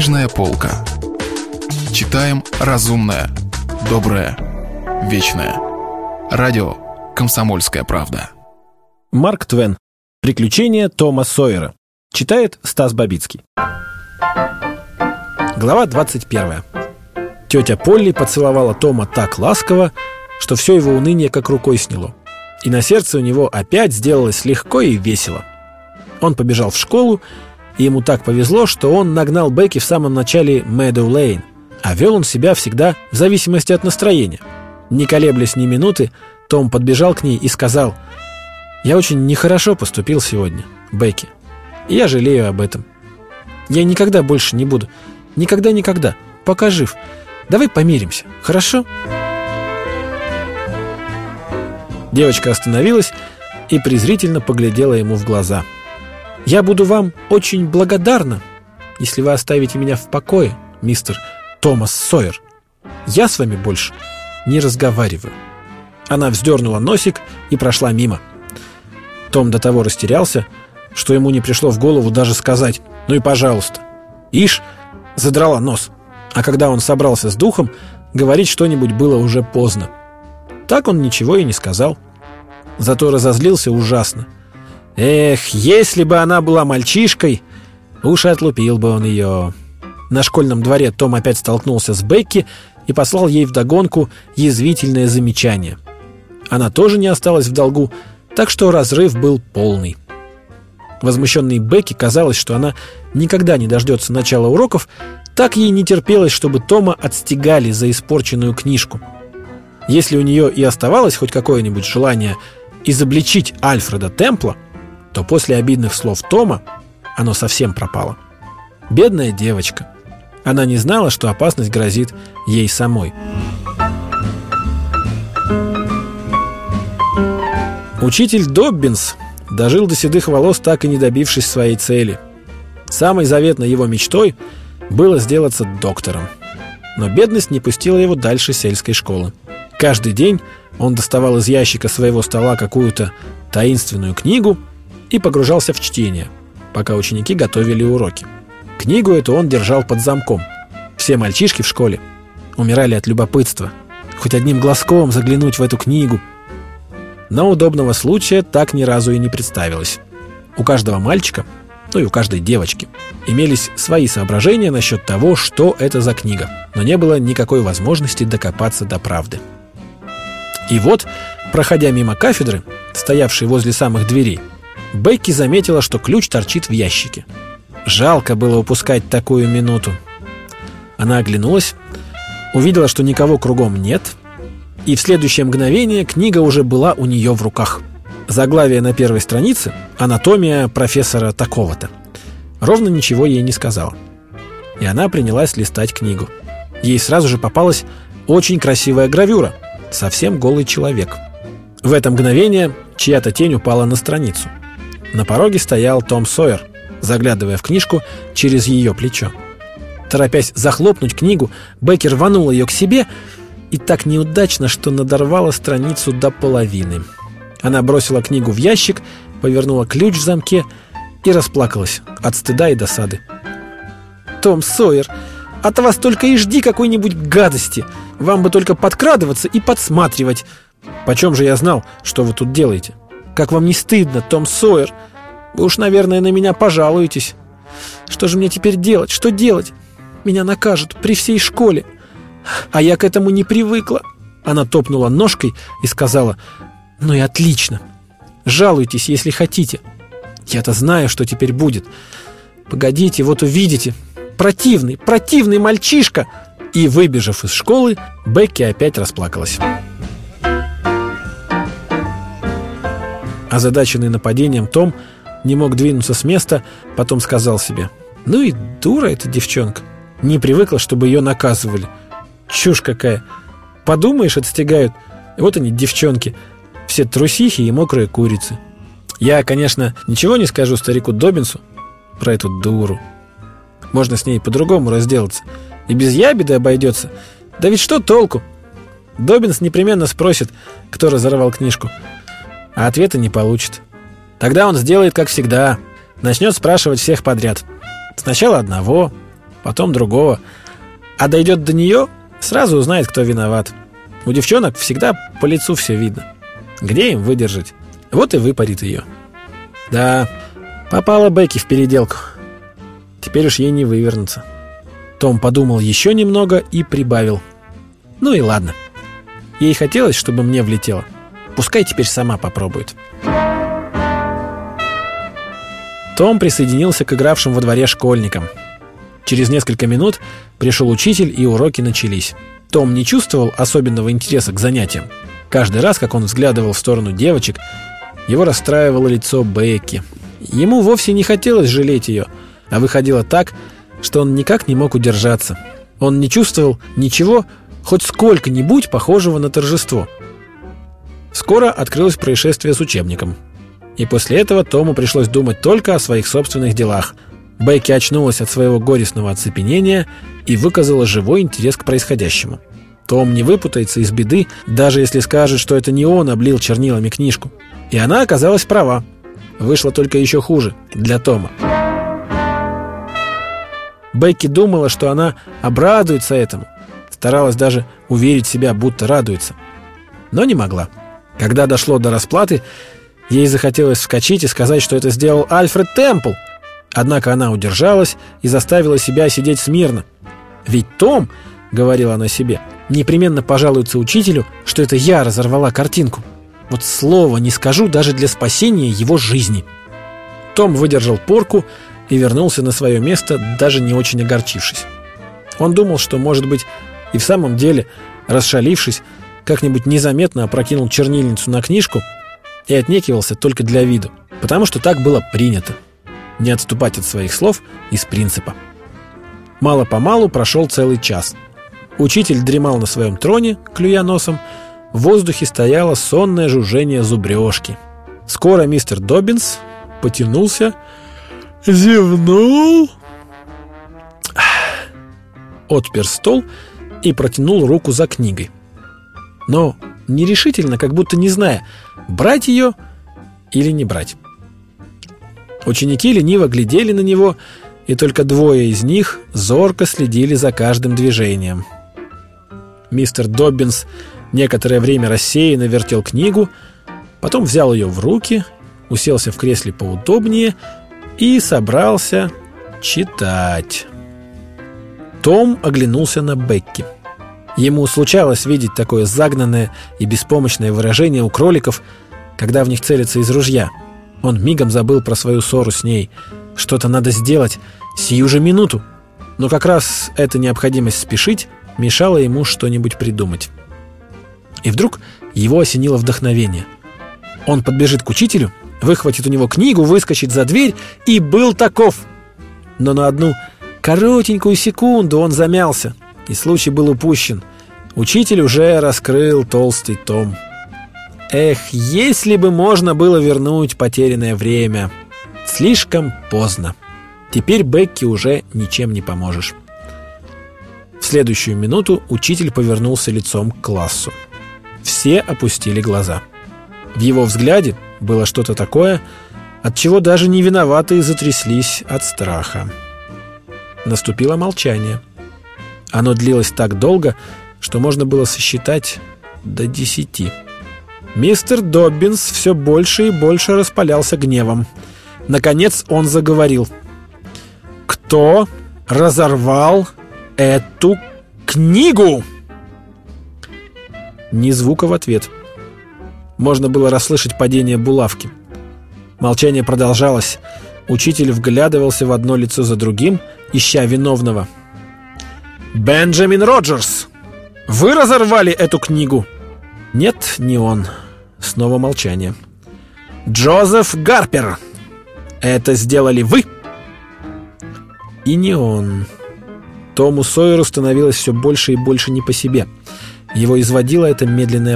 Книжная полка. Читаем разумное, доброе, вечное. Радио «Комсомольская правда». Марк Твен. Приключения Тома Сойера. Читает Стас Бабицкий. Глава 21. Тетя Полли поцеловала Тома так ласково, что все его уныние как рукой сняло. И на сердце у него опять сделалось легко и весело. Он побежал в школу, и ему так повезло, что он нагнал Бекки в самом начале Мэдоу Лейн, а вел он себя всегда в зависимости от настроения. Не колеблясь ни минуты, Том подбежал к ней и сказал, «Я очень нехорошо поступил сегодня, Бекки, я жалею об этом. Я никогда больше не буду, никогда-никогда, пока жив. Давай помиримся, хорошо?» Девочка остановилась и презрительно поглядела ему в глаза. «Я буду вам очень благодарна, если вы оставите меня в покое, мистер Томас Сойер. Я с вами больше не разговариваю». Она вздернула носик и прошла мимо. Том до того растерялся, что ему не пришло в голову даже сказать «Ну и пожалуйста». Ишь, задрала нос. А когда он собрался с духом, говорить что-нибудь было уже поздно. Так он ничего и не сказал. Зато разозлился ужасно. Эх, если бы она была мальчишкой, уж отлупил бы он ее. На школьном дворе Том опять столкнулся с Бекки и послал ей вдогонку язвительное замечание. Она тоже не осталась в долгу, так что разрыв был полный. Возмущенной Бекки казалось, что она никогда не дождется начала уроков, так ей не терпелось, чтобы Тома отстегали за испорченную книжку – если у нее и оставалось хоть какое-нибудь желание изобличить Альфреда Темпла, то после обидных слов Тома оно совсем пропало. Бедная девочка. Она не знала, что опасность грозит ей самой. Учитель Доббинс дожил до седых волос, так и не добившись своей цели. Самой заветной его мечтой было сделаться доктором. Но бедность не пустила его дальше сельской школы. Каждый день он доставал из ящика своего стола какую-то таинственную книгу и погружался в чтение, пока ученики готовили уроки. Книгу эту он держал под замком. Все мальчишки в школе умирали от любопытства. Хоть одним глазком заглянуть в эту книгу. Но удобного случая так ни разу и не представилось. У каждого мальчика, ну и у каждой девочки, имелись свои соображения насчет того, что это за книга, но не было никакой возможности докопаться до правды. И вот, проходя мимо кафедры, стоявшей возле самых дверей, Бекки заметила, что ключ торчит в ящике. Жалко было упускать такую минуту. Она оглянулась, увидела, что никого кругом нет, и в следующее мгновение книга уже была у нее в руках. Заглавие на первой странице «Анатомия профессора такого-то». Ровно ничего ей не сказала. И она принялась листать книгу. Ей сразу же попалась очень красивая гравюра – совсем голый человек. В это мгновение чья-то тень упала на страницу. На пороге стоял Том Сойер, заглядывая в книжку через ее плечо. Торопясь захлопнуть книгу, Бекки рванула ее к себе и так неудачно, что надорвала страницу до половины. Она бросила книгу в ящик, повернула ключ в замке и расплакалась от стыда и досады. «Том Сойер, от вас только и жди какой-нибудь гадости!» Вам бы только подкрадываться и подсматривать. Почем же я знал, что вы тут делаете? Как вам не стыдно, Том Сойер? Вы уж, наверное, на меня пожалуетесь. Что же мне теперь делать? Что делать? Меня накажут при всей школе. А я к этому не привыкла. Она топнула ножкой и сказала, ну и отлично. Жалуйтесь, если хотите. Я-то знаю, что теперь будет. Погодите, вот увидите. Противный, противный мальчишка. И, выбежав из школы, Бекки опять расплакалась. Озадаченный нападением Том не мог двинуться с места, потом сказал себе «Ну и дура эта девчонка, не привыкла, чтобы ее наказывали. Чушь какая! Подумаешь, отстегают, вот они, девчонки, все трусихи и мокрые курицы. Я, конечно, ничего не скажу старику Добинсу про эту дуру. Можно с ней по-другому разделаться – и без ябеды обойдется. Да ведь что толку? Добинс непременно спросит, кто разорвал книжку. А ответа не получит. Тогда он сделает, как всегда. Начнет спрашивать всех подряд. Сначала одного, потом другого. А дойдет до нее, сразу узнает, кто виноват. У девчонок всегда по лицу все видно. Где им выдержать? Вот и выпарит ее. Да, попала Бекки в переделку. Теперь уж ей не вывернуться. Том подумал еще немного и прибавил. Ну и ладно. Ей хотелось, чтобы мне влетело. Пускай теперь сама попробует. Том присоединился к игравшим во дворе школьникам. Через несколько минут пришел учитель, и уроки начались. Том не чувствовал особенного интереса к занятиям. Каждый раз, как он взглядывал в сторону девочек, его расстраивало лицо Бекки. Ему вовсе не хотелось жалеть ее, а выходило так, что он никак не мог удержаться. Он не чувствовал ничего, хоть сколько-нибудь похожего на торжество. Скоро открылось происшествие с учебником. И после этого Тому пришлось думать только о своих собственных делах. Бекки очнулась от своего горестного оцепенения и выказала живой интерес к происходящему. Том не выпутается из беды, даже если скажет, что это не он облил чернилами книжку. И она оказалась права. Вышло только еще хуже для Тома. Бекки думала, что она обрадуется этому. Старалась даже уверить себя, будто радуется. Но не могла. Когда дошло до расплаты, ей захотелось вскочить и сказать, что это сделал Альфред Темпл. Однако она удержалась и заставила себя сидеть смирно. Ведь Том, говорила она себе, непременно пожалуется учителю, что это я разорвала картинку. Вот слова не скажу даже для спасения его жизни. Том выдержал порку и вернулся на свое место, даже не очень огорчившись. Он думал, что, может быть, и в самом деле, расшалившись, как-нибудь незаметно опрокинул чернильницу на книжку и отнекивался только для виду, потому что так было принято. Не отступать от своих слов из принципа. Мало-помалу прошел целый час – Учитель дремал на своем троне, клюя носом. В воздухе стояло сонное жужжение зубрежки. Скоро мистер Доббинс потянулся, зевнул, отпер стол и протянул руку за книгой. Но нерешительно, как будто не зная, брать ее или не брать. Ученики лениво глядели на него, и только двое из них зорко следили за каждым движением – Мистер Доббинс некоторое время рассеянно вертел книгу, потом взял ее в руки, уселся в кресле поудобнее и собрался читать. Том оглянулся на Бекки. Ему случалось видеть такое загнанное и беспомощное выражение у кроликов, когда в них целятся из ружья. Он мигом забыл про свою ссору с ней. Что-то надо сделать сию же минуту. Но как раз эта необходимость спешить мешало ему что-нибудь придумать. И вдруг его осенило вдохновение. Он подбежит к учителю, выхватит у него книгу, выскочит за дверь и был таков. Но на одну коротенькую секунду он замялся, и случай был упущен. Учитель уже раскрыл толстый том. Эх, если бы можно было вернуть потерянное время. Слишком поздно. Теперь Бекки уже ничем не поможешь следующую минуту учитель повернулся лицом к классу. Все опустили глаза. В его взгляде было что-то такое, от чего даже не виноватые затряслись от страха. Наступило молчание. Оно длилось так долго, что можно было сосчитать до десяти. Мистер Доббинс все больше и больше распалялся гневом. Наконец он заговорил. «Кто разорвал эту книгу!» Ни звука в ответ. Можно было расслышать падение булавки. Молчание продолжалось. Учитель вглядывался в одно лицо за другим, ища виновного. «Бенджамин Роджерс! Вы разорвали эту книгу?» «Нет, не он». Снова молчание. «Джозеф Гарпер! Это сделали вы?» «И не он». Тому Сойеру становилось все больше и больше не по себе. Его изводила эта медленная